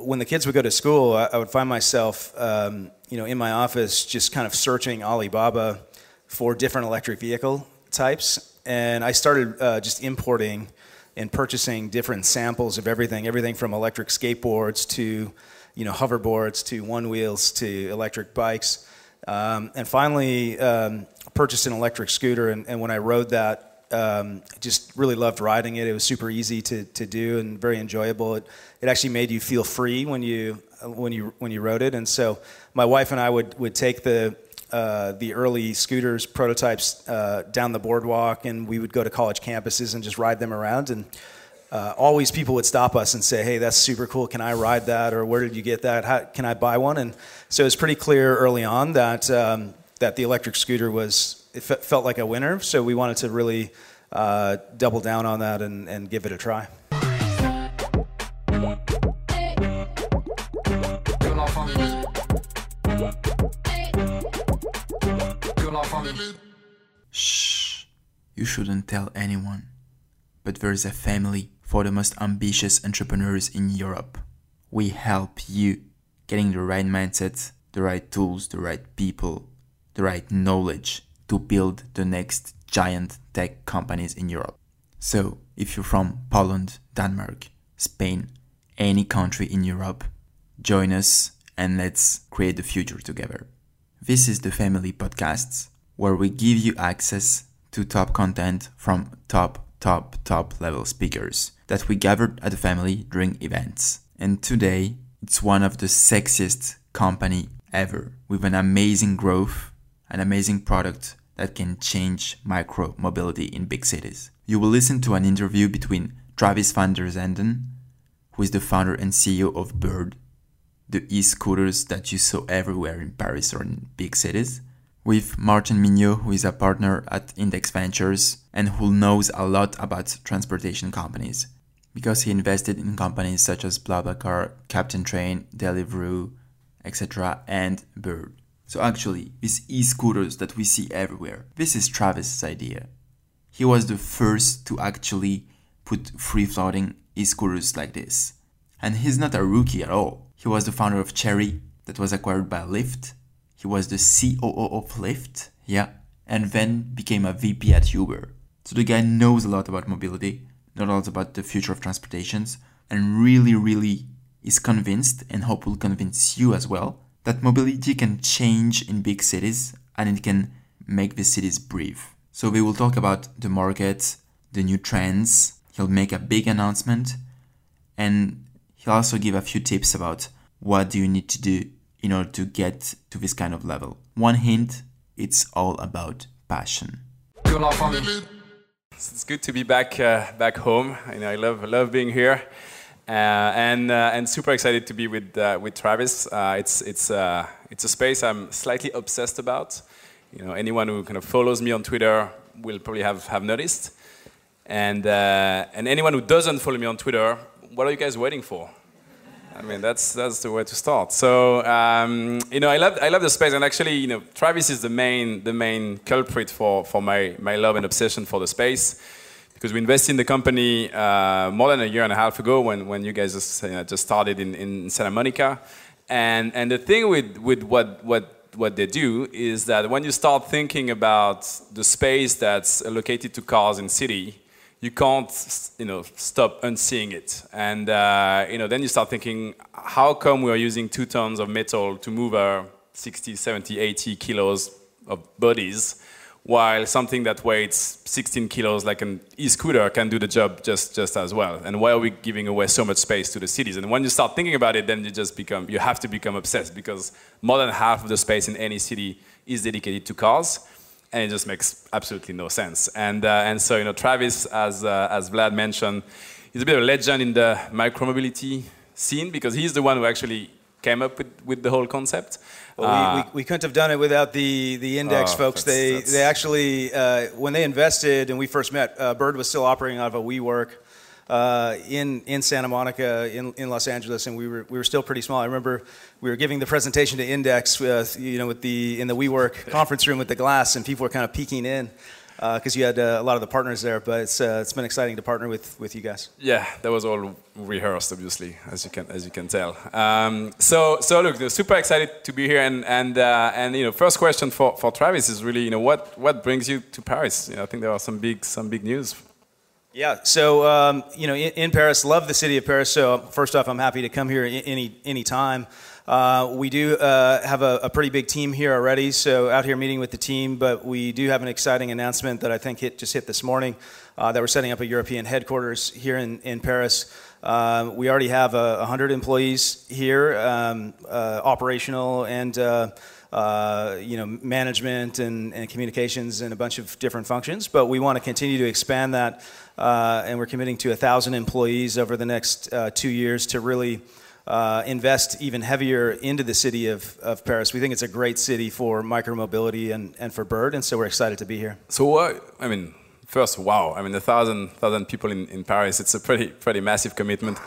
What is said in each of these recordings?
when the kids would go to school, I, I would find myself, um, you know, in my office just kind of searching Alibaba for different electric vehicle types, and I started uh, just importing and purchasing different samples of everything, everything from electric skateboards to, you know, hoverboards to one wheels to electric bikes, um, and finally um, purchased an electric scooter. And, and when I rode that um, just really loved riding it. It was super easy to, to do and very enjoyable. It, it actually made you feel free when you when you when you rode it. And so my wife and I would would take the uh, the early scooters prototypes uh, down the boardwalk, and we would go to college campuses and just ride them around. And uh, always people would stop us and say, "Hey, that's super cool. Can I ride that? Or where did you get that? How, can I buy one?" And so it was pretty clear early on that um, that the electric scooter was it felt like a winner. So we wanted to really uh, double down on that and, and give it a try. Shh, you shouldn't tell anyone. But there's a family for the most ambitious entrepreneurs in Europe. We help you getting the right mindset, the right tools, the right people, the right knowledge to build the next giant tech companies in Europe. So, if you're from Poland, Denmark, Spain, any country in Europe, join us and let's create the future together. This is the Family Podcasts, where we give you access to top content from top, top, top level speakers that we gathered at the family during events. And today, it's one of the sexiest company ever with an amazing growth, an amazing product that can change micro mobility in big cities. You will listen to an interview between Travis VanderZanden, who is the founder and CEO of Bird, the e-scooters that you saw everywhere in Paris or in big cities, with Martin Mignot, who is a partner at Index Ventures and who knows a lot about transportation companies because he invested in companies such as BlaBlaCar, Captain Train, Deliveroo, etc., and Bird. So actually, these e-scooters that we see everywhere, this is Travis's idea. He was the first to actually put free-floating e-scooters like this. And he's not a rookie at all. He was the founder of Cherry that was acquired by Lyft. He was the COO of Lyft, yeah, and then became a VP at Uber. So the guy knows a lot about mobility, knows a lot about the future of transportations, and really, really is convinced, and hope will convince you as well, that mobility can change in big cities and it can make the cities breathe. So we will talk about the market, the new trends. He'll make a big announcement and he'll also give a few tips about what do you need to do in order to get to this kind of level. One hint, it's all about passion. It's good to be back uh, back home. Know, I love love being here. Uh, and, uh, and super excited to be with, uh, with Travis. it's, it's, it's a space I'm slightly obsessed about. You know, anyone who kind of follows me on Twitter will probably have, have noticed. And, and anyone who doesn't follow me on Twitter, what are you guys waiting for? I mean, that's, that's the way to start. So, um, you know, I love, I love the space. And actually, you know, Travis is the main, the main culprit for, for my, my love and obsession for the space because we invested in the company uh, more than a year and a half ago when, when you guys just, uh, just started in, in Santa Monica. And, and the thing with, with what, what, what they do is that when you start thinking about the space that's allocated to cars in city, you can't you know, stop unseeing it. And uh, you know, then you start thinking, how come we are using two tons of metal to move our 60, 70, 80 kilos of bodies while something that weighs 16 kilos like an e-scooter can do the job just, just as well. And why are we giving away so much space to the cities? And when you start thinking about it then you just become you have to become obsessed because more than half of the space in any city is dedicated to cars and it just makes absolutely no sense. And, uh, and so you know travis as, uh, as vlad mentioned he's a bit of a legend in the micromobility scene because he's the one who actually came up with, with the whole concept well, uh, we, we, we, couldn't have done it without the, the index oh, folks. That's, they, that's... they actually, uh, when they invested and we first met, uh, Bird was still operating out of a WeWork uh, in, in Santa Monica, in, in Los Angeles, and we were, we were still pretty small. I remember we were giving the presentation to Index, you know, with the, in the WeWork conference room with the glass, and people were kind of peeking in. Because you had uh, a lot of the partners there. But it's uh, it's been exciting to partner with with you guys. Yeah, that was all rehearsed, obviously, as you can as you can tell. Um, so so look, super excited to be here, and and uh, and you know, first question for, for Travis is really you know what what brings you to Paris? You know, I think there are some big some big news. Yeah, so um, you know, in, in, Paris, love the city of Paris. So first off, I'm happy to come here any any time. Uh, we do uh, have a, a, pretty big team here already, so out here meeting with the team. But we do have an exciting announcement that I think hit just hit this morning uh, that we're setting up a European headquarters here in in Paris. Uh, we already have uh, 100 employees here, um, uh, operational and. Uh, you know, management and, and, communications and a bunch of different functions. But we want to continue to expand that, uh, and we're committing to a thousand employees over the next uh, two years to really uh, invest even heavier into the city of, of Paris. We think it's a great city for micromobility and, and for Bird, and so we're excited to be here. So, what, I mean, first, wow, I mean, a thousand, thousand people in, in Paris, it's a pretty, pretty massive commitment.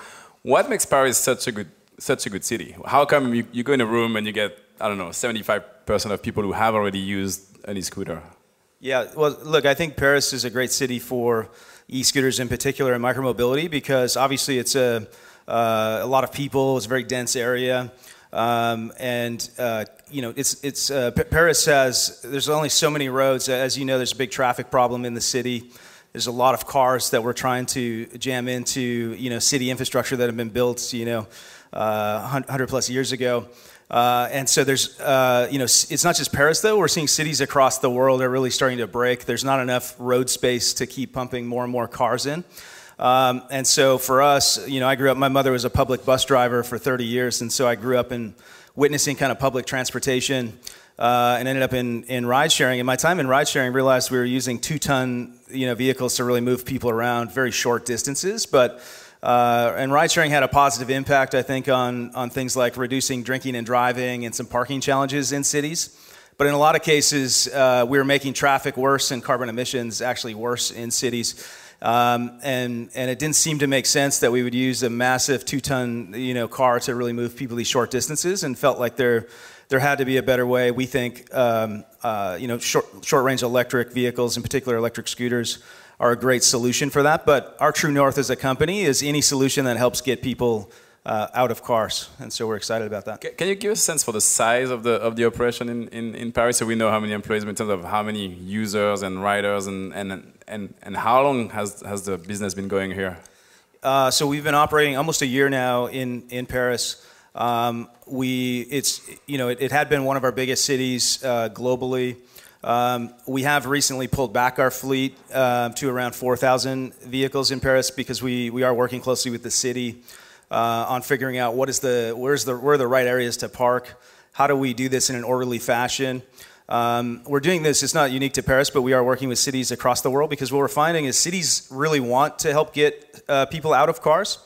What makes Paris such a good, such a good city? How come you, you go in a room and you get, I don't know, 75% of people who have already used an e-scooter? Yeah, well, look, I think Paris is a great city for e-scooters in particular and micromobility because obviously it's a uh, a lot of people. It's a very dense area. Um, and uh, you know, it's it's uh, Paris has. There's only so many roads. As you know, there's a big traffic problem in the city. There's a lot of cars that we're trying to jam into. You know, city infrastructure that have been built. You know, uh, hundred plus years ago. Uh, and so there's, uh, you know, it's not just Paris though. We're seeing cities across the world are really starting to break. There's not enough road space to keep pumping more and more cars in. Um, and so for us, you know, I grew up, my mother was a public bus driver for 30 years. And so I grew up in witnessing kind of public transportation uh, and ended up in, in ride sharing. In my time in ride sharing, realized we were using two ton you know, vehicles to really move people around very short distances. But uh, and ride sharing had a positive impact, I think, on, on things like reducing drinking and driving and some parking challenges in cities. But in a lot of cases, uh, we were making traffic worse and carbon emissions actually worse in cities. Um, and and it didn't seem to make sense that we would use a massive two-ton you know car to really move people these short distances, and felt like there there had to be a better way. We think um, uh, you know short short range electric vehicles, in particular electric scooters, are a great solution for that. But our true north as a company is any solution that helps get people uh, out of cars, and so we're excited about that. Can you give us a sense for the size of the of the operation in, in, in Paris, so we know how many employees in terms of how many users and riders, and and and, and how long has has the business been going here? Uh, so we've been operating almost a year now in in Paris. Um, we it's you know it, it, had been one of our biggest cities uh, globally. Um, we have recently pulled back our fleet uh, to around 4,000 vehicles in Paris because we, we are working closely with the city uh, on figuring out what is the where's the where are the right areas to park. How do we do this in an orderly fashion? Um, we're doing this. It's not unique to Paris, but we are working with cities across the world because what we're finding is cities really want to help get uh, people out of cars,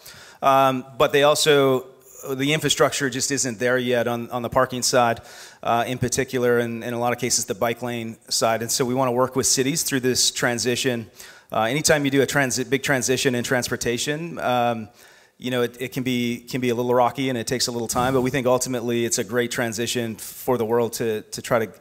um, but they also the infrastructure just isn't there yet on, on the parking side, uh, in particular, and in a lot of cases the bike lane side. And so we want to work with cities through this transition. Uh, anytime you do a transit, big transition in transportation. Um, you know, it, it, can be can be a little rocky and it takes a little time, but we think ultimately it's a great transition for the world to to try to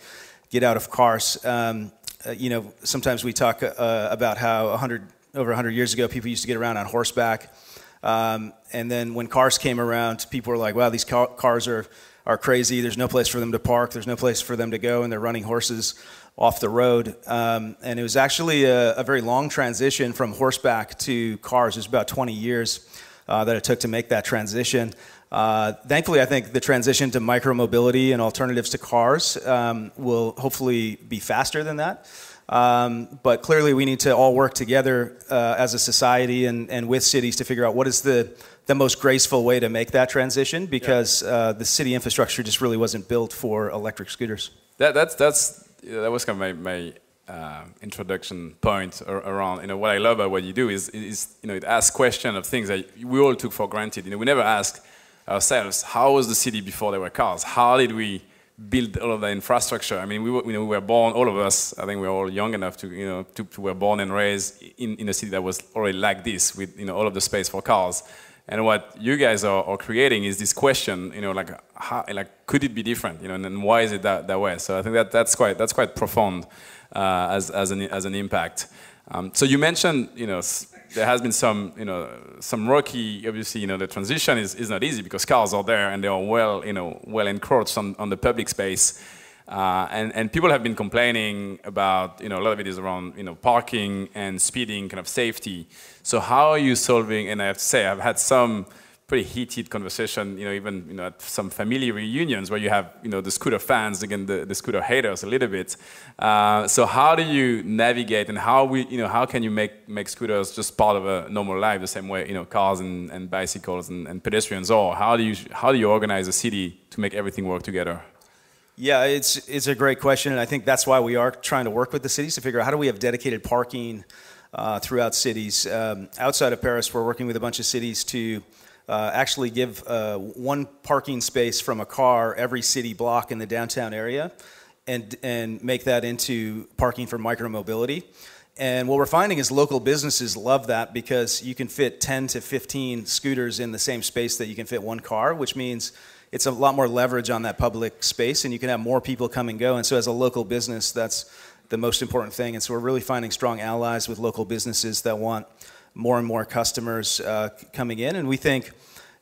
get out of cars. Um, uh, you know, sometimes we talk uh, about how 100 over 100 years ago people used to get around on horseback, um, and then when cars came around, people were like, "Wow, these car- cars are are crazy. There's no place for them to park. There's no place for them to go, and they're running horses." off the road. Um, and it was actually a, a, very long transition from horseback to cars. It was about 20 years uh, that it took to make that transition. Uh, thankfully, I think the transition to micromobility and alternatives to cars um, will hopefully be faster than that. Um, but clearly, we need to all work together uh, as a society and, and with cities to figure out what is the, the most graceful way to make that transition because yeah. uh, the city infrastructure just really wasn't built for electric scooters. That, that's, that's, that was kind of my, my uh, introduction point around you know what I love about what you do is, is you know it asks questions of things that we all took for granted. You know we never ask ourselves how was the city before there were cars? How did we build all of the infrastructure? I mean we, were, you know, we were born all of us. I think we are all young enough to you know to, to were born and raised in, in a city that was already like this with you know all of the space for cars. And what you guys are, are creating is this question, you know, like, how, like, could it be different, you know, and, and why is it that, that way? So I think that that's quite that's quite profound uh, as as an as an impact. Um, so you mentioned, you know, there has been some, you know, some rocky. Obviously, you know, the transition is, is not easy because cars are there and they are well, you know, well encroached on, on the public space. Uh, and, and people have been complaining about, you know, a lot of it is around, you know, parking and speeding, kind of safety. So how are you solving? And I have to say, I've had some pretty heated conversation, you know, even you know, at some family reunions where you have, you know, the scooter fans against the, the scooter haters a little bit. Uh, so how do you navigate and how we, you know, how can you make, make scooters just part of a normal life the same way, you know, cars and, and bicycles and, and pedestrians are? How do you, how do you organize a city to make everything work together? Yeah, it's it's a great question, and I think that's why we are trying to work with the cities to figure out how do we have dedicated parking uh, throughout cities. Um, outside of Paris, we're working with a bunch of cities to uh, actually give uh, one parking space from a car every city block in the downtown area, and and make that into parking for micromobility. And what we're finding is local businesses love that because you can fit 10 to 15 scooters in the same space that you can fit one car, which means it's a lot more leverage on that public space and you can have more people come and go. And so, as a local business, that's the most important thing. And so, we're really finding strong allies with local businesses that want more and more customers uh, coming in. And we think,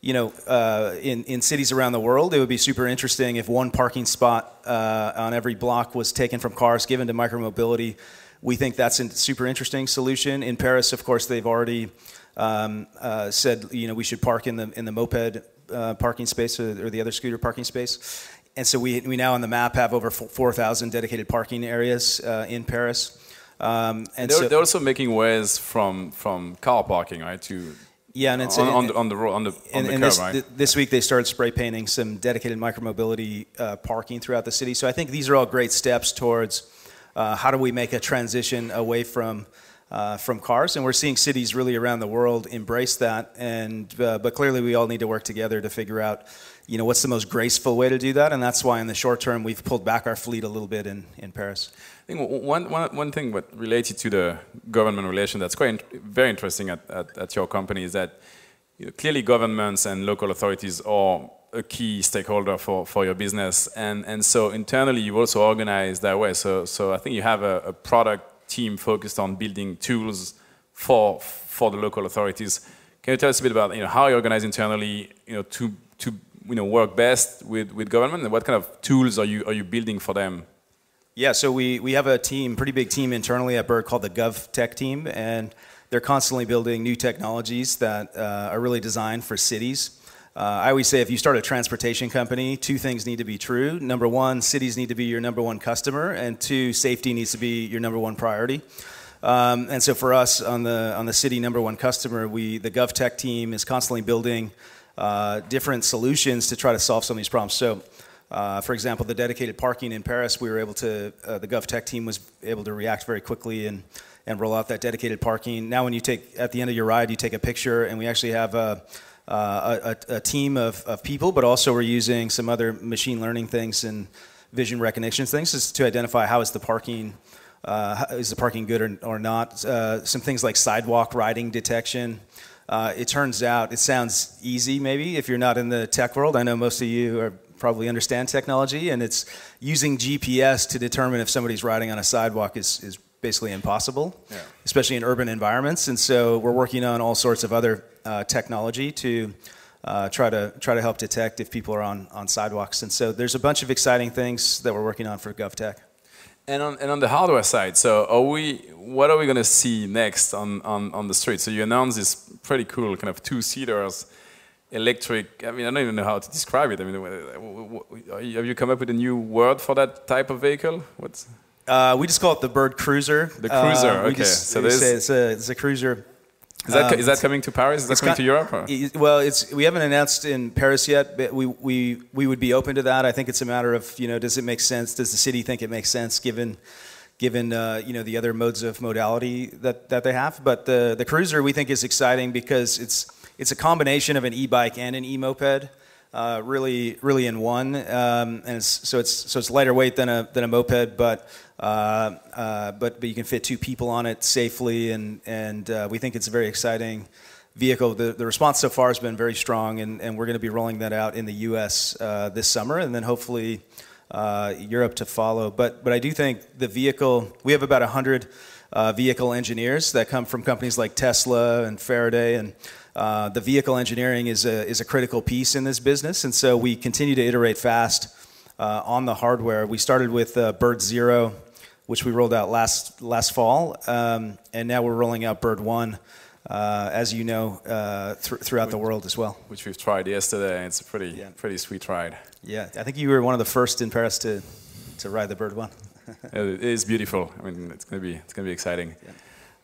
you know, uh, in, in cities around the world, it would be super interesting if one parking spot uh, on every block was taken from cars, given to micromobility. We think that's a super interesting solution. In Paris, of course, they've already um, uh, said, you know, we should park in the in the moped uh, parking space or, or, the other scooter parking space. And so we, we now on the map have over 4,000 dedicated parking areas uh, in Paris. Um, and they're, so, they're, also making ways from, from car parking, right, to yeah, and it's on, on, the, on the road, on the, on and, the and curb, this, right? th- this week they started spray painting some dedicated micromobility uh, parking throughout the city. So I think these are all great steps towards uh, how do we make a transition away from uh, from cars, and we're seeing cities really around the world embrace that. And uh, but clearly, we all need to work together to figure out, you know, what's the most graceful way to do that. And that's why, in the short term, we've pulled back our fleet a little bit in, in Paris. I think one, one, one thing but related to the government relation that's quite very interesting at, at, at your company is that you know, clearly governments and local authorities are a key stakeholder for, for your business. And, and so internally, you also organize that way. So, so I think you have a, a product team focused on building tools for for the local authorities. Can you tell us a bit about you know how you organize internally you know to to you know work best with, with government and what kind of tools are you are you building for them? Yeah, so we, we have a team, pretty big team internally at Bird called the Gov Tech team, and they're constantly building new technologies that uh, are really designed for cities. Uh, I always say if you start a transportation company, two things need to be true. Number one, cities need to be your number one customer, and two, safety needs to be your number one priority. Um, and so for us on the on the city number one customer, we the GovTech team is constantly building uh, different solutions to try to solve some of these problems. So. Uh, for example, the dedicated parking in Paris, we were able to, uh, the GovTech team was able to react very quickly and, and roll out that dedicated parking. Now, when you take, at the end of your ride, you take a picture, and we actually have a, uh, a, a, team of, of people, but also we're using some other machine learning things and vision recognition things just to identify how is the parking uh, is the parking good or, or not. Uh, some things like sidewalk riding detection. Uh, it turns out it sounds easy maybe if you're not in the tech world. I know most of you are probably understand technology, and it's using GPS to determine if somebody's riding on a sidewalk is, is basically impossible, yeah. especially in urban environments. And so we're working on all sorts of other uh, technology to uh, try to try to help detect if people are on, on sidewalks. And so there's a bunch of exciting things that we're working on for GovTech. And on, and on the hardware side, so are we? What are we going to see next on, on, on the street? So you announced this pretty cool kind of two seaters, electric. I mean, I don't even know how to describe it. I mean, have you come up with a new word for that type of vehicle? What's uh, we just call it the Bird Cruiser. The Cruiser, uh, okay. Just, so this it's a, it's a cruiser. Is that, um, is that coming to Paris? Is that coming to Europe? Or? Well, it's we haven't announced in Paris yet, but we, we we would be open to that. I think it's a matter of you know, does it make sense? Does the city think it makes sense given given uh, you know the other modes of modality that, that they have? But the the cruiser we think is exciting because it's it's a combination of an e-bike and an e-moped uh, really really in one, um, and it's, so it's so it's lighter weight than a than a moped, but uh, uh, but but you can fit two people on it safely, and and uh, we think it's a very exciting vehicle. The, the response so far has been very strong, and, and we're going to be rolling that out in the U.S. Uh, this summer, and then hopefully uh, Europe to follow. But but I do think the vehicle. We have about hundred vehicle engineers that come from companies like Tesla and Faraday, and uh, the vehicle engineering is a is a critical piece in this business, and so we continue to iterate fast uh, on the hardware. We started with uh, Bird Zero, which we rolled out last last fall, um, and now we're rolling out Bird One uh, as you know, uh, th- throughout the world as well. Which we've tried yesterday. and It's a pretty, yeah. pretty sweet ride. Yeah, I think you were one of the first in Paris to, to ride the Bird One. it is beautiful. I mean, it's gonna be it's gonna be exciting. Yeah.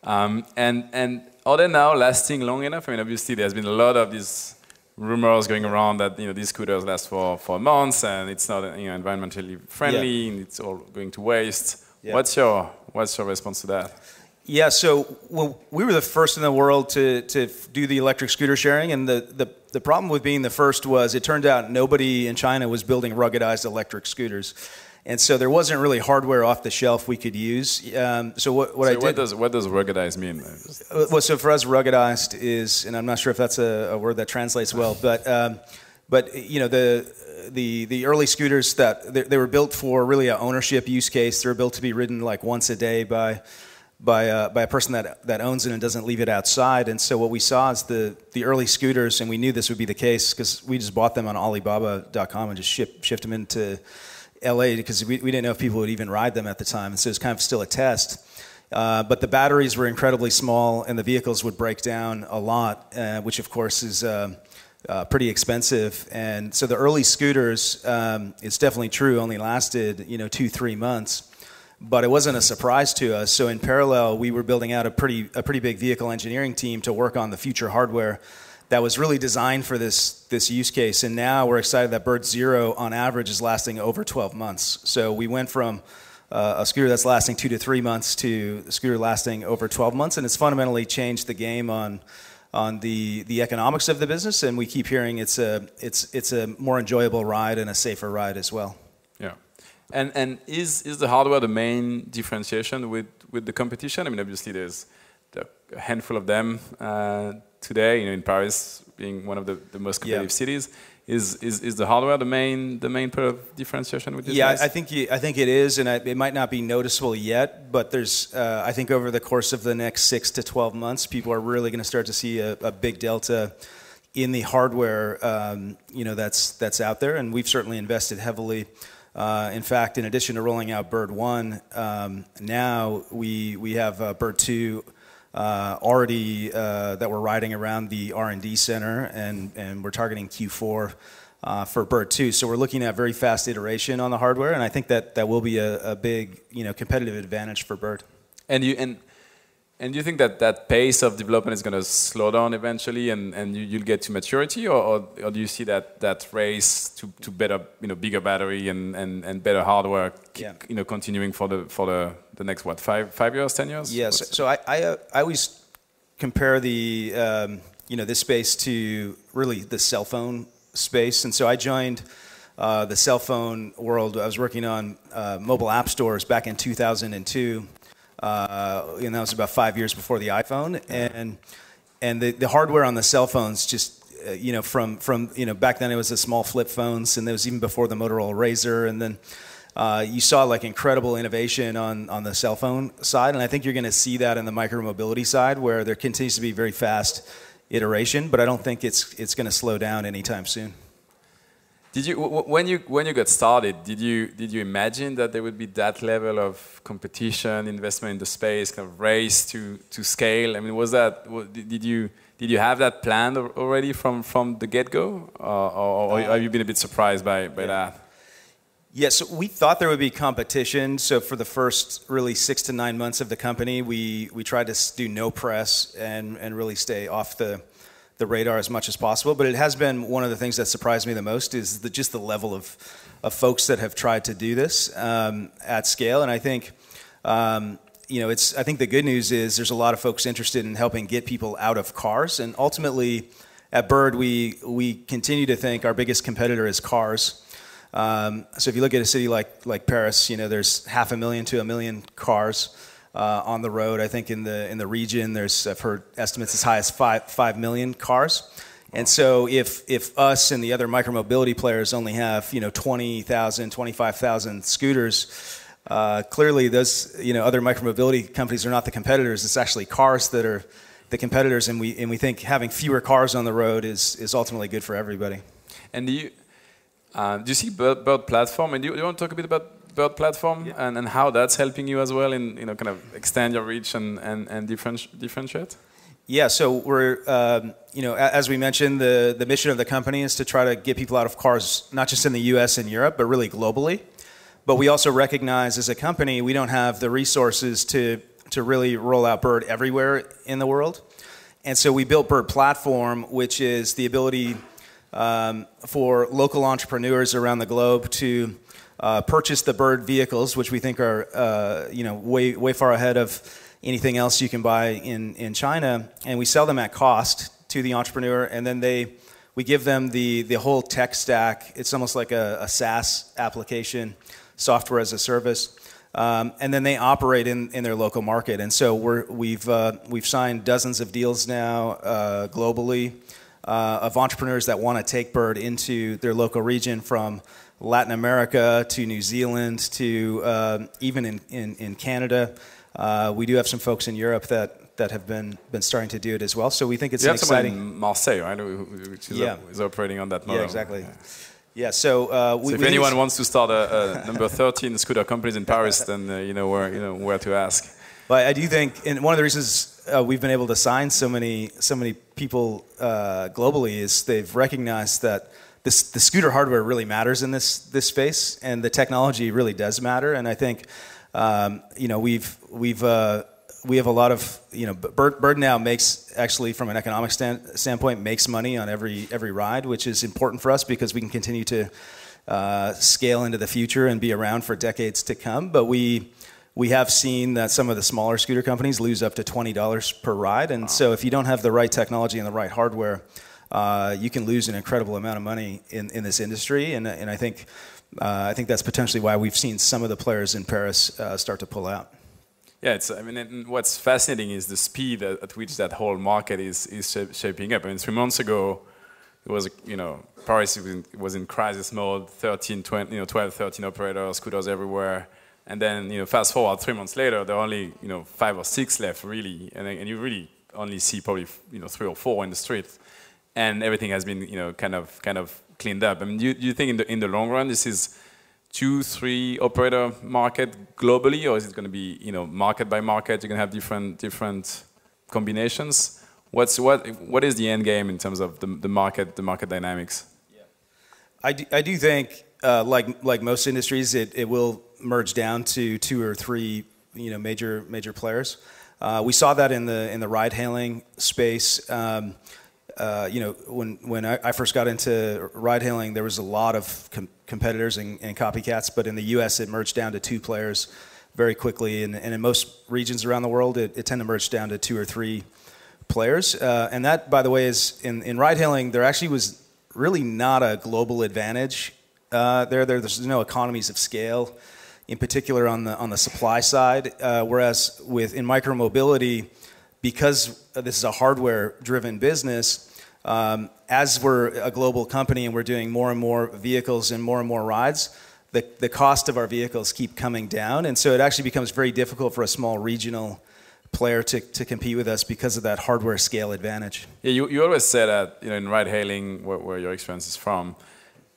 Um, and and are they now lasting long enough? I mean, obviously there's been a lot of these rumors going around that you know these scooters last for, for months and it's not you know environmentally friendly yeah. and it's all going to waste. Yeah. What's your what's your response to that? Yeah, so well, we were the first in the world to, to do the electric scooter sharing, and the, the, the problem with being the first was it turned out nobody in China was building ruggedized electric scooters. And so there wasn't really hardware off the shelf we could use. Um, so what, what so I did. What does, what does ruggedized mean? Well, so for us, ruggedized is, and I'm not sure if that's a, a word that translates well, but um, but you know the the the early scooters that they, they, were built for really a ownership use case. They were built to be ridden like once a day by by, uh, by a person that, that owns it and doesn't leave it outside. And so what we saw is the, the early scooters, and we knew this would be the case because we just bought them on Alibaba.com and just ship, shipped them into LA because we, we didn't know if people would even ride them at the time. And so it was kind of still a test. Uh, but the batteries were incredibly small, and the vehicles would break down a lot, uh, which of course is uh, uh pretty expensive. And so the early scooters, um, it's definitely true, only lasted you know two three months but it wasn't a surprise to us. So in parallel, we were building out a pretty a pretty big vehicle engineering team to work on the future hardware that was really designed for this this use case. And now we're excited that Bird Zero on average is lasting over 12 months. So we went from uh, a scooter that's lasting two to three months to a scooter lasting over 12 months, and it's fundamentally changed the game on on the the economics of the business. And we keep hearing it's a it's it's a more enjoyable ride and a safer ride as well. Yeah. And and is is the hardware the main differentiation with with the competition? I mean, obviously there's a handful of them uh, today. You know, in Paris being one of the, the most competitive yeah. cities. Is, is, is the hardware the main the main part of differentiation with this? Yeah, I think you, I think it is, and I, it might not be noticeable yet, but there's uh, I think over the course of the next six to twelve months, people are really going to start to see a, a, big delta in the hardware um, you know that's that's out there, and we've certainly invested heavily. Uh, in fact, in addition to rolling out Bird One, um, now we we have uh, Bird Two already uh, that we're riding around the R and D center, and and we're targeting Q4 uh, for Bird Two. So we're looking at very fast iteration on the hardware, and I think that that will be a, a big you know competitive advantage for Bird. And you and and do you think that that pace of development is going to slow down eventually, and, and you, will get to maturity, or, do you see that, that race to, to better, you know, bigger battery and, and, and better hardware, yeah. you know, continuing for the for the, next what five five years, ten years? Yes. Yeah, so, so, I I, uh, I, always compare the um, you know this space to really the cell phone space, and so I joined. Uh, the cell phone world. I was working on uh, mobile app stores back in 2002, uh, and that was about five years before the iPhone. And and the, the hardware on the cell phones just uh, you know from from you know back then it was the small flip phones, and it was even before the Motorola Razr, and then. Uh, you saw like incredible innovation on, on the cell phone side, and I think you're going to see that in the micromobility side, where there continues to be very fast iteration, but I don't think it's it's going to slow down anytime soon. Did you when you when you got started? Did you did you imagine that there would be that level of competition, investment in the space, kind of race to to scale? I mean, was that did you did you have that planned already from from the get go, or, or, or, have you been a bit surprised by by yeah. that? Yes, we thought there would be competition. So for the first really six to nine months of the company, we we tried to do no press and and really stay off the the radar as much as possible. But it has been one of the things that surprised me the most is the, just the level of, of folks that have tried to do this um, at scale. And I think, um, you know, it's. I think the good news is there's a lot of folks interested in helping get people out of cars. And ultimately, at Bird, we we continue to think our biggest competitor is cars. Um, so if you look at a city like like Paris, you know, there's half a million to a million cars. uh, on the road. I think in the in the region, there's I've heard estimates as high as five five million cars. And so if if us and the other micromobility players only have you know 20,000, 25,000 scooters, uh, clearly those you know other micromobility companies are not the competitors. It's actually cars that are the competitors, and we and we think having fewer cars on the road is is ultimately good for everybody. And do you uh, do you see Bird, Bird platform? And do you, do you want to talk a bit about Bird platform Yeah. and, and how that's helping you as well in you know kind of extend your reach and and, and differenti- differentiate? Yeah, so we're, um, you know, as we mentioned, the, the mission of the company is to try to get people out of cars, not just in the US and Europe, but really globally. But we also recognize as a company, we don't have the resources to, to really roll out Bird everywhere in the world. And so we built Bird Platform, which is the ability um, for local entrepreneurs around the globe to uh, purchase the Bird vehicles, which we think are, uh, you know, way, way far ahead of anything else you can buy in, in China, and we sell them at cost to the entrepreneur, and then they we give them the, the whole tech stack. It's almost like a, a SaaS application, software as a service, um, and then they operate in, in their local market. And so we're, we've uh, we've signed dozens of deals now uh, globally uh, of entrepreneurs that want to take Bird into their local region from Latin America to New Zealand to um, even in, in, in Canada. Uh, we do have some folks in Europe that, that have been, been starting to do it as well. So we think it's you an have someone exciting. in Marseille, right? Which is, Yeah. op- is operating on that model. Yeah, exactly. Yeah, so, uh, we, So if anyone wants to start a, a number 13 scooter companies in Paris, then uh, you know where you know where to ask. But I do think, and one of the reasons uh, we've been able to sign so many so many people uh, globally is they've recognized that this, the scooter hardware really matters in this this space, and the technology really does matter. And I think, um, you know, we've we've uh, we have a lot of you know, Bird, Bird now makes actually from an economic stand, standpoint makes money on every every ride, which is important for us because we can continue to uh, scale into the future and be around for decades to come. But we we have seen that some of the smaller scooter companies lose up to twenty dollars per ride, and so if you don't have the right technology and the right hardware, uh, you can lose an incredible amount of money in, in this industry. And and I think uh, I think that's potentially why we've seen some of the players in Paris uh, start to pull out. Yeah, it's, I mean, and what's fascinating is the speed at, at which that whole market is, is shaping up. I mean, three months ago, it was, you know, Paris was in, was in crisis mode, 13, 20, you know, 12, 13 operators, scooters everywhere. And then, you know, fast forward three months later, there are only, you know, five or six left, really. And, and you really only see probably, you know, three or four in the street. And everything has been, you know, kind of, kind of cleaned up. I mean, do you, do you think in the, in the long run, this is two, three operator market globally, or is it going to be you know market by market? You're going to have different different combinations. What's what what is the end game in terms of the, the market the market dynamics? Yeah. I do, I do think, uh, like like most industries, it, it will merge down to two or three, you know, major major players. Uh, we saw that in the in the ride hailing space. Um, uh, you know, when when I, I first got into ride hailing, there was a lot of com- competitors and, and copycats. But in the U.S., it merged down to two players very quickly, and, and in most regions around the world, it, it tend to merge down to two or three players. Uh, and that, by the way, is in, in ride hailing, there actually was really not a global advantage uh, there. there. There's no economies of scale, in particular on the on the supply side. Uh, whereas with in micromobility, because this is a hardware-driven business, um, as we're a global company and we're doing more and more vehicles and more and more rides, the, the cost of our vehicles keep coming down, and so it actually becomes very difficult for a small regional player to, to compete with us because of that hardware scale advantage. Yeah, you, you always say that you know in ride hailing, where, where your experience is from,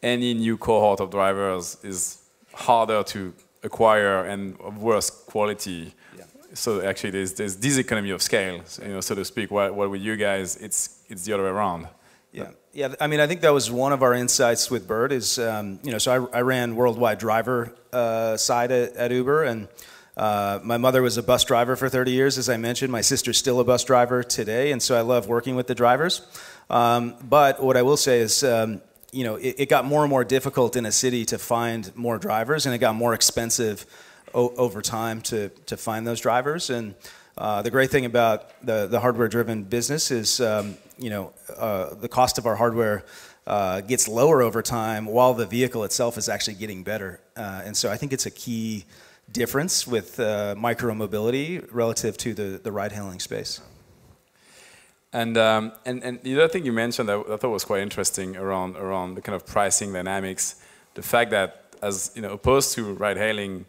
any new cohort of drivers is harder to acquire and of worse quality. Yeah. So actually, there's there's this economy of scale, you know, so to speak. While, while with you guys, it's it's the other way around. Yeah, yeah. I mean, I think that was one of our insights with Bird. Is um, you know, so I, I ran worldwide driver uh, side at, at Uber, and uh, my mother was a bus driver for 30 years, as I mentioned. My sister's still a bus driver today, and so I love working with the drivers. Um, but what I will say is, um, you know, it, it got more and more difficult in a city to find more drivers, and it got more expensive o- over time to to find those drivers. And uh, the great thing about the the hardware driven business is, um, you know, uh, the cost of our hardware. Uh, gets lower over time while the vehicle itself is actually getting better. Uh, and so I think it's a key difference with uh, micro mobility relative to the, the ride hailing space. And, um, and, and the other thing you mentioned that I thought was quite interesting around, around the kind of pricing dynamics, the fact that as you know, opposed to ride hailing,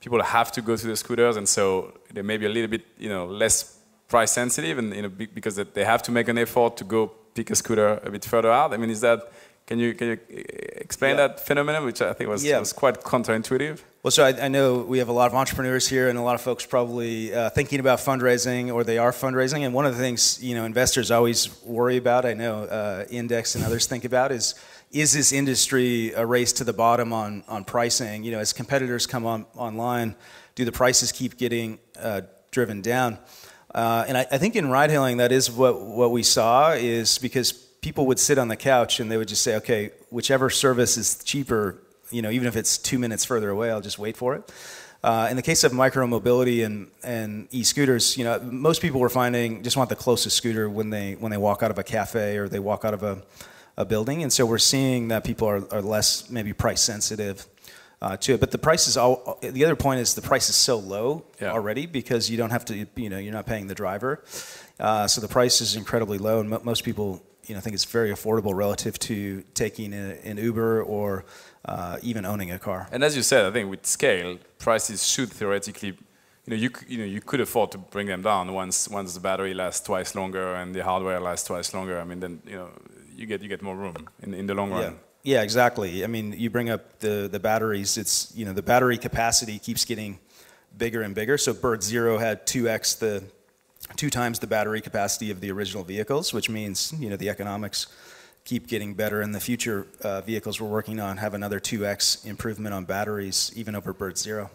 people have to go to the scooters, and so they may be a little bit you know, less price sensitive, and you know, because they have to make an effort to go pick a scooter a bit further out. I mean, is that can you can you explain yeah. that phenomenon, which I think was, yeah. was quite counterintuitive? Well, so I, I, know we have a lot of entrepreneurs here, and a lot of folks probably uh, thinking about fundraising, or they are fundraising. And one of the things you know investors always worry about, I know uh, Index and others think about, is is this industry a race to the bottom on on pricing? You know, as competitors come on online, do the prices keep getting uh, driven down? Uh, and I, I think in ride hailing, that is what what we saw is because people would sit on the couch and they would just say, okay, whichever service is cheaper you know, even if it's two minutes further away, I'll just wait for it. Uh, in the case of micromobility and, and e-scooters, you know, most people were finding just want the closest scooter when they when they walk out of a cafe or they walk out of a, a building, and so we're seeing that people are, are less maybe price sensitive uh, to it. But the price is all. The other point is the price is so low yeah. already because you don't have to, you know, you're not paying the driver, uh, so the price is incredibly low, and most people, you know, think it's very affordable relative to taking a, an Uber or uh, even owning a car. And as you said, I think with scale, prices should theoretically, you know, you, you know, you could afford to bring them down once once the battery lasts twice longer and the hardware lasts twice longer. I mean, then you know, you get you get more room in in the long run. Yeah. Yeah, exactly. I mean, you bring up the the batteries. It's you know the battery capacity keeps getting bigger and bigger. So Bird Zero had two x the two times the battery capacity of the original vehicles, which means you know the economics keep getting better. And the future uh, vehicles we're working on have another 2x improvement on batteries, even over Bird Zero.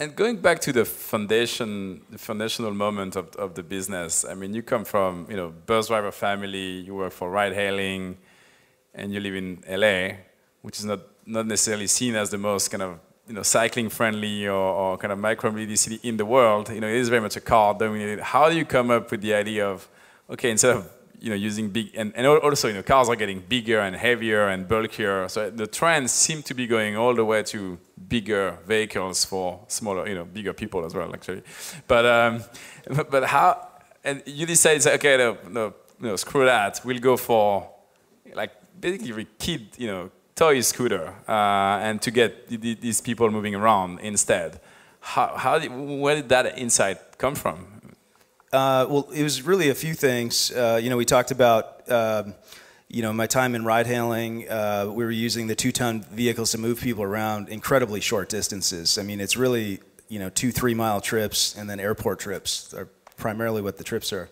And going back to the foundation, the foundational moment of, of the business, I mean, you come from, you know, bus driver family, you work for ride hailing, and you live in LA, which is not, not necessarily seen as the most kind of, you know, cycling friendly or, or kind of micro-mobility city in the world. You know, it is very much a car dominated. How do you come up with the idea of, okay, instead of you know, using big, and, and also, you know, cars are getting bigger and heavier and bulkier. So the trend seems to be going all the way to bigger vehicles for smaller, you know, bigger people as well, actually. But, um, but how, and you decide, okay, no, no, no, screw that. We'll go for, like, basically kid, you know, toy scooter, uh, and to get these people moving around instead. How, how did, where did that insight come from? Uh, well, it was really a few things. Uh, you know, we talked about, um, you know, my time in ride hailing. Uh, we were using the two-ton vehicles to move people around incredibly short distances. I mean, it's really, you know, two, three-mile trips and then airport trips are primarily what the trips are.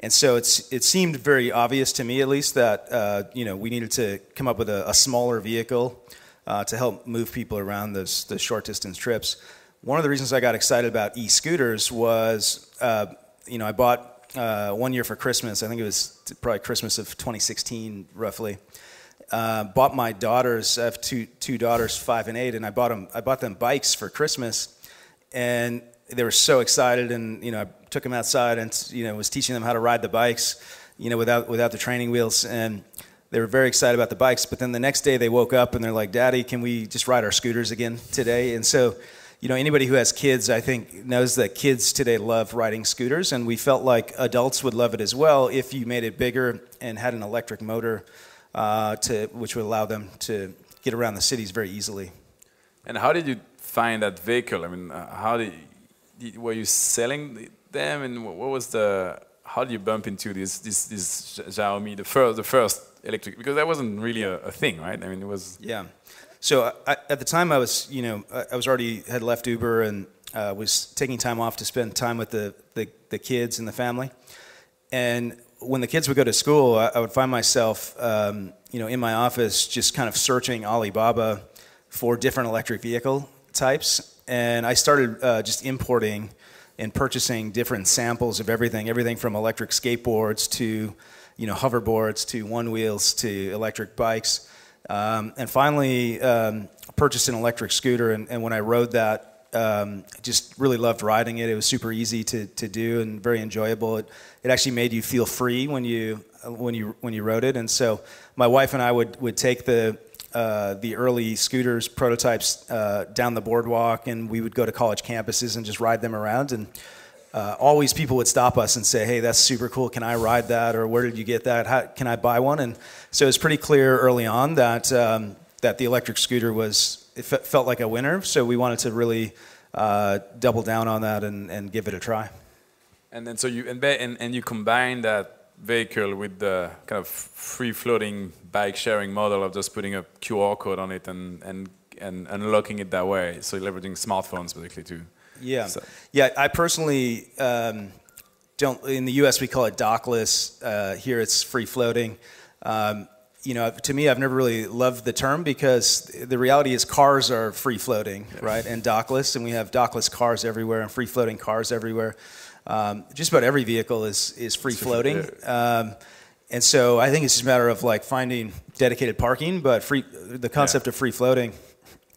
And so it's it seemed very obvious to me, at least, that uh, you know we needed to come up with a, a smaller vehicle uh, to help move people around those, those short distance trips. One of the reasons I got excited about e-scooters was uh, you know, I bought uh, one year for Christmas. I think it was probably Christmas of 2016, roughly. Uh, bought my daughters. I have two two daughters, five and eight, and I bought them. I bought them bikes for Christmas, and they were so excited. And you know, I took them outside and you know was teaching them how to ride the bikes, you know, without without the training wheels, and they were very excited about the bikes. But then the next day they woke up and they're like, "Daddy, can we just ride our scooters again today?" And so you know, anybody who has kids, I think, knows that kids today love riding scooters, and we felt like adults would love it as well if you made it bigger and had an electric motor, uh, to which would allow them to get around the cities very easily. And how did you find that vehicle? I mean, uh, how did, did, were you selling them, and what was the how did you bump into this this this Xiaomi the first the first electric because that wasn't really a, a thing, right? I mean, it was yeah. So I, at the time, I was, you know, I was already had left Uber and uh, was taking time off to spend time with the, the, the, kids and the family. And when the kids would go to school, I, I would find myself, um, you know, in my office just kind of searching Alibaba for different electric vehicle types. And I started uh, just importing and purchasing different samples of everything, everything from electric skateboards to, you know, hoverboards to one wheels to electric bikes. Um, and finally, um, purchased an electric scooter. And, and when I rode that, um, just really loved riding it. It was super easy to, to do and very enjoyable. It, it actually made you feel free when you when you when you rode it. And so my wife and I would would take the uh, the early scooters prototypes uh, down the boardwalk, and we would go to college campuses and just ride them around. And uh, always people would stop us and say, "Hey, that's super cool. Can I ride that? Or where did you get that? How, can I buy one?" And so it's pretty clear early on that um, that the electric scooter was it fe- felt like a winner. So we wanted to really uh, double down on that and, and give it a try. And then so you and, and and you combine that vehicle with the kind of free floating bike sharing model of just putting a QR code on it and and and unlocking it that way. So leveraging smartphones basically too. Yeah, so. yeah. I personally um, don't. In the U.S., we call it dockless. Uh, here, it's free floating. Um, you know, to me, I've never really loved the term because the reality is cars are free floating, yeah. right, and dockless, and we have dockless cars everywhere and free floating cars everywhere. Um, just about every vehicle is is free floating. Um, and so I think it's just a matter of like finding dedicated parking, but free the concept yeah. of free floating,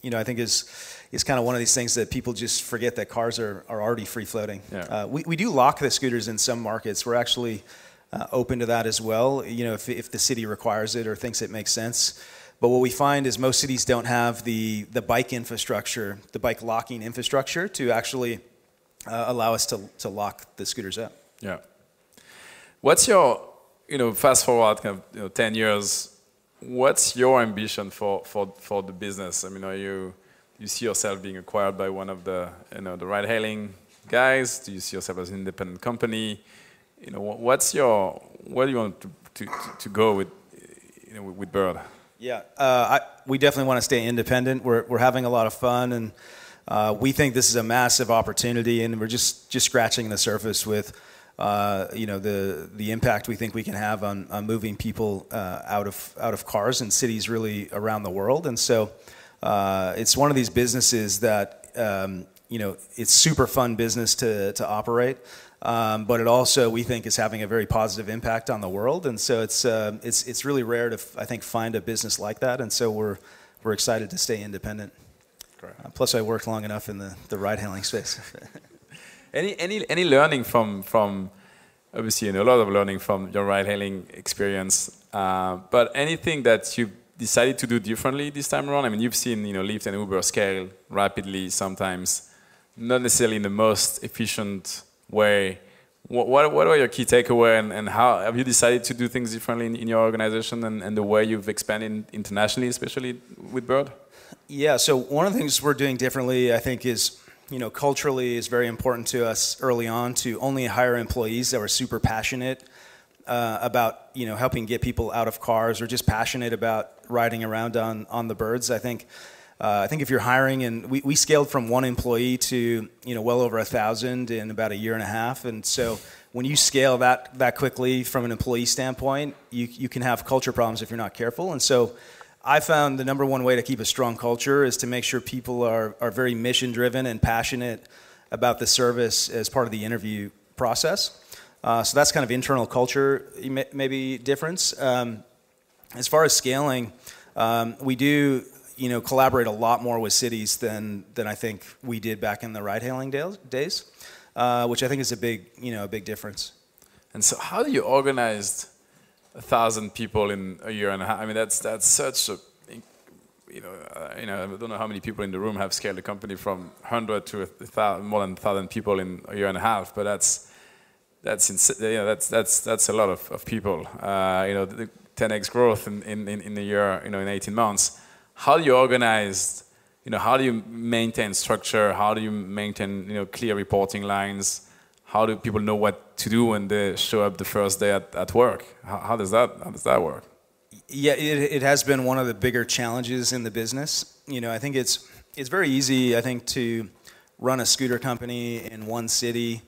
you know, I think is is kind of one of these things that people just forget that cars are, are already free floating. Yeah. Uh, we, we do lock the scooters in some markets. We're actually uh, open to that as well, you know, if, if the city requires it or thinks it makes sense. But what we find is most cities don't have the, the bike infrastructure, the bike locking infrastructure to actually uh, allow us to, to lock the scooters up. Yeah. What's your, you know, fast forward kind of you know, 10 years, what's your ambition for, for, for the business? I mean, are you, you see yourself being acquired by one of the you know the ride hailing guys? Do you see yourself as an independent company? You know, what's your where do you want to, to, to go with you know with Bird? Yeah, uh, I, we definitely want to stay independent. We're we're having a lot of fun and. Uh, we think this is a massive opportunity, and we're just, just scratching the surface with uh, you know the the impact we think we can have on, on moving people uh, out of out of cars in cities really around the world. And so uh, it's one of these businesses that um, you know it's super fun business to to operate. Um, but it also we think is having a very positive impact on the world, and so it's uh, it's it's really rare to I think find a business like that, and so we're we're excited to stay independent. Uh, plus, I worked long enough in the, the ride hailing space. any any any learning from from obviously you know, a lot of learning from your ride hailing experience, uh, but anything that you decided to do differently this time around? I mean, you've seen you know Lyft and Uber scale rapidly sometimes, not necessarily in the most efficient way. What, what, what are your key takeaway and, and how have you decided to do things differently in, in your organization and, and the way you've expanded internationally, especially with Bird? Yeah, so one of the things we're doing differently, I think, is you know culturally is very important to us early on to only hire employees that were super passionate uh, about you know helping get people out of cars or just passionate about riding around on on the birds. I think uh, I think if you're hiring and we, we scaled from one employee to you know well over a thousand in about a year and a half, and so when you scale that that quickly from an employee standpoint, you you can have culture problems if you're not careful, and so. I found the number one way to keep a strong culture is to make sure people are, are very mission driven and passionate about the service as part of the interview process. Uh, so that's kind of internal culture, maybe difference. Um, as far as scaling, um, we do you know collaborate a lot more with cities than than I think we did back in the ride-hailing days, uh, which I think is a big you know a big difference. And so, how do you organize a thousand people in a year and a half? I mean, that's that's such a you know, uh, you know, I don't know how many people in the room have scaled a company from 100 to a thousand, more than 1,000 people in a year and a half, but that's that's ins- you know, that's that's that's a lot of, of people. Uh, you know, the 10x growth in, in, in a year, you know, in 18 months. How do you organize? You know, how do you maintain structure? How do you maintain you know clear reporting lines? How do people know what to do when they show up the first day at, at work? How, how does that how does that work? Yeah, it, it has been one of the bigger challenges in the business. You know, I think it's it's very easy. I think to run a scooter company in one city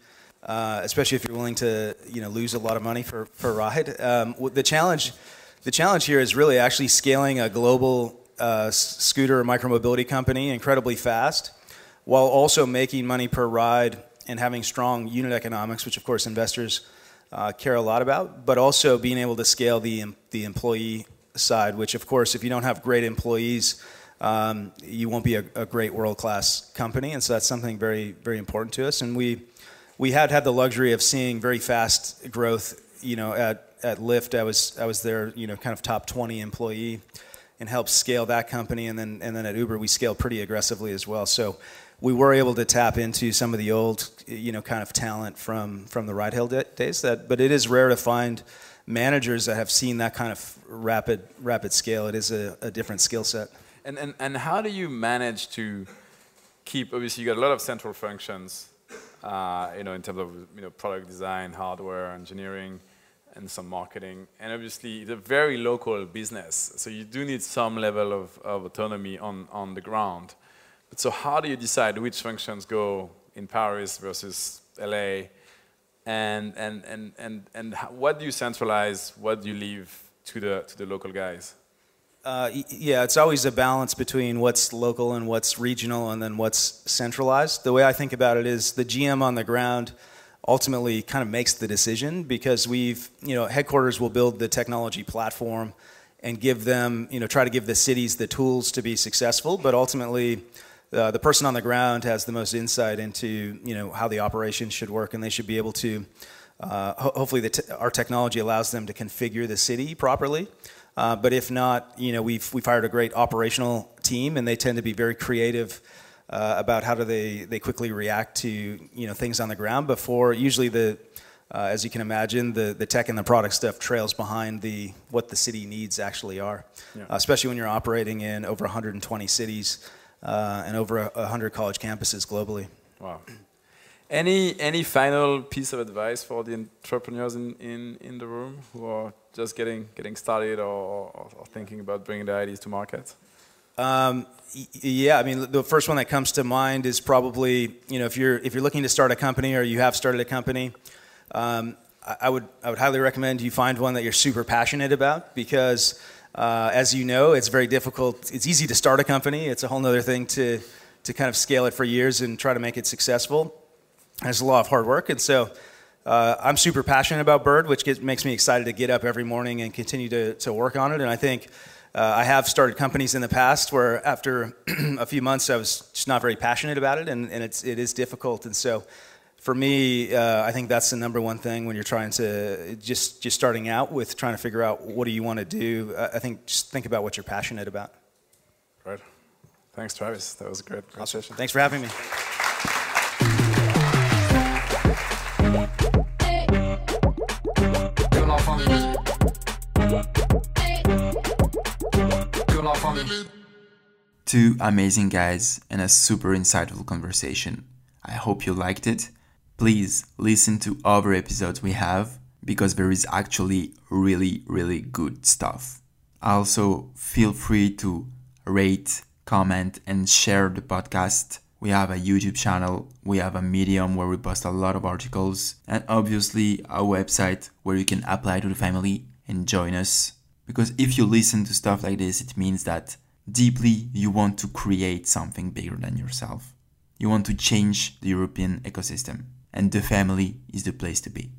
uh, especially if you're willing to you know lose a lot of money for for a ride. Um, the challenge the challenge here is really actually scaling a global uh, scooter or micromobility company incredibly fast, while also making money per ride and having strong unit economics, which of course investors uh, care a lot about, but also being able to scale the the employee side, which of course if you don't have great employees. Um, you won't be a, a great world-class company, and so that's something very, very important to us. And we, we had had the luxury of seeing very fast growth. You know, at at Lyft, I was I was their you know kind of top 20 employee, and helped scale that company. And then, and then at Uber, we scaled pretty aggressively as well. So we were able to tap into some of the old, you know, kind of talent from, from the ride hail days. That, but it is rare to find managers that have seen that kind of rapid, rapid scale. It is a, a different skill set. And, and, and how do you manage to keep, obviously you got a lot of central functions, uh, you know, in terms of, you know, product design, hardware, engineering, and some marketing. And obviously, it's a very local business, so you do need some level of, of autonomy on, on the ground. But so how do you decide which functions go in Paris versus LA? And, and, and, and, and what do you centralize? What do you leave to the, to the local guys? Uh, yeah, it's always a balance between what's local and what's regional and then what's centralized. The way I think about it is the GM on the ground – ultimately kind of makes the decision because we've, you know, headquarters will build the technology platform and give them, you know, try to give the cities the tools to be successful, but ultimately uh, the person on the ground has the most insight into, you know, how the operation should work and they should be able to, uh, ho- hopefully te- our technology allows them to configure the city properly. Uh, but if not, you know, we've, we've hired a great operational team and they tend to be very creative uh, about how do they, they quickly react to you know things on the ground before usually the uh, as you can imagine the, the tech and the product stuff trails behind the what the city needs actually are. Yeah. uh, especially when you're operating in over 120 cities uh, and over 100 college campuses globally. Wow any any final piece of advice for the entrepreneurs in, in, in the room who are just getting getting started or, or, thinking about bringing their ideas to market um, yeah, I mean, the first one that comes to mind is probably you know if you're if you're looking to start a company or you have started a company, um, I would I would highly recommend you find one that you're super passionate about because uh, as you know, it's very difficult. It's easy to start a company. It's a whole other thing to to kind of scale it for years and try to make it successful. There's a lot of hard work, and so. Uh, I'm super passionate about Bird, which gets, makes me excited to get up every morning and continue to, to work on it. And I think uh, I have started companies in the past where after a few months I was just not very passionate about it, and, and it's, it is difficult. And so for me, uh, I think that's the number one thing when you're trying to just, just starting out with trying to figure out what do you want to do. I think just think about what you're passionate about. Right. Thanks, Travis. That was a great conversation. Thanks for having me. Two amazing guys and a super insightful conversation. I hope you liked it. Please listen to other episodes we have because there is actually really, really good stuff. Also, feel free to rate, comment, and share the podcast. We have a YouTube channel, we have a Medium where we post a lot of articles, and obviously a website where you can apply to the family and join us. Because if you listen to stuff like this, it means that deeply you want to create something bigger than yourself. You want to change the European ecosystem, and the family is the place to be.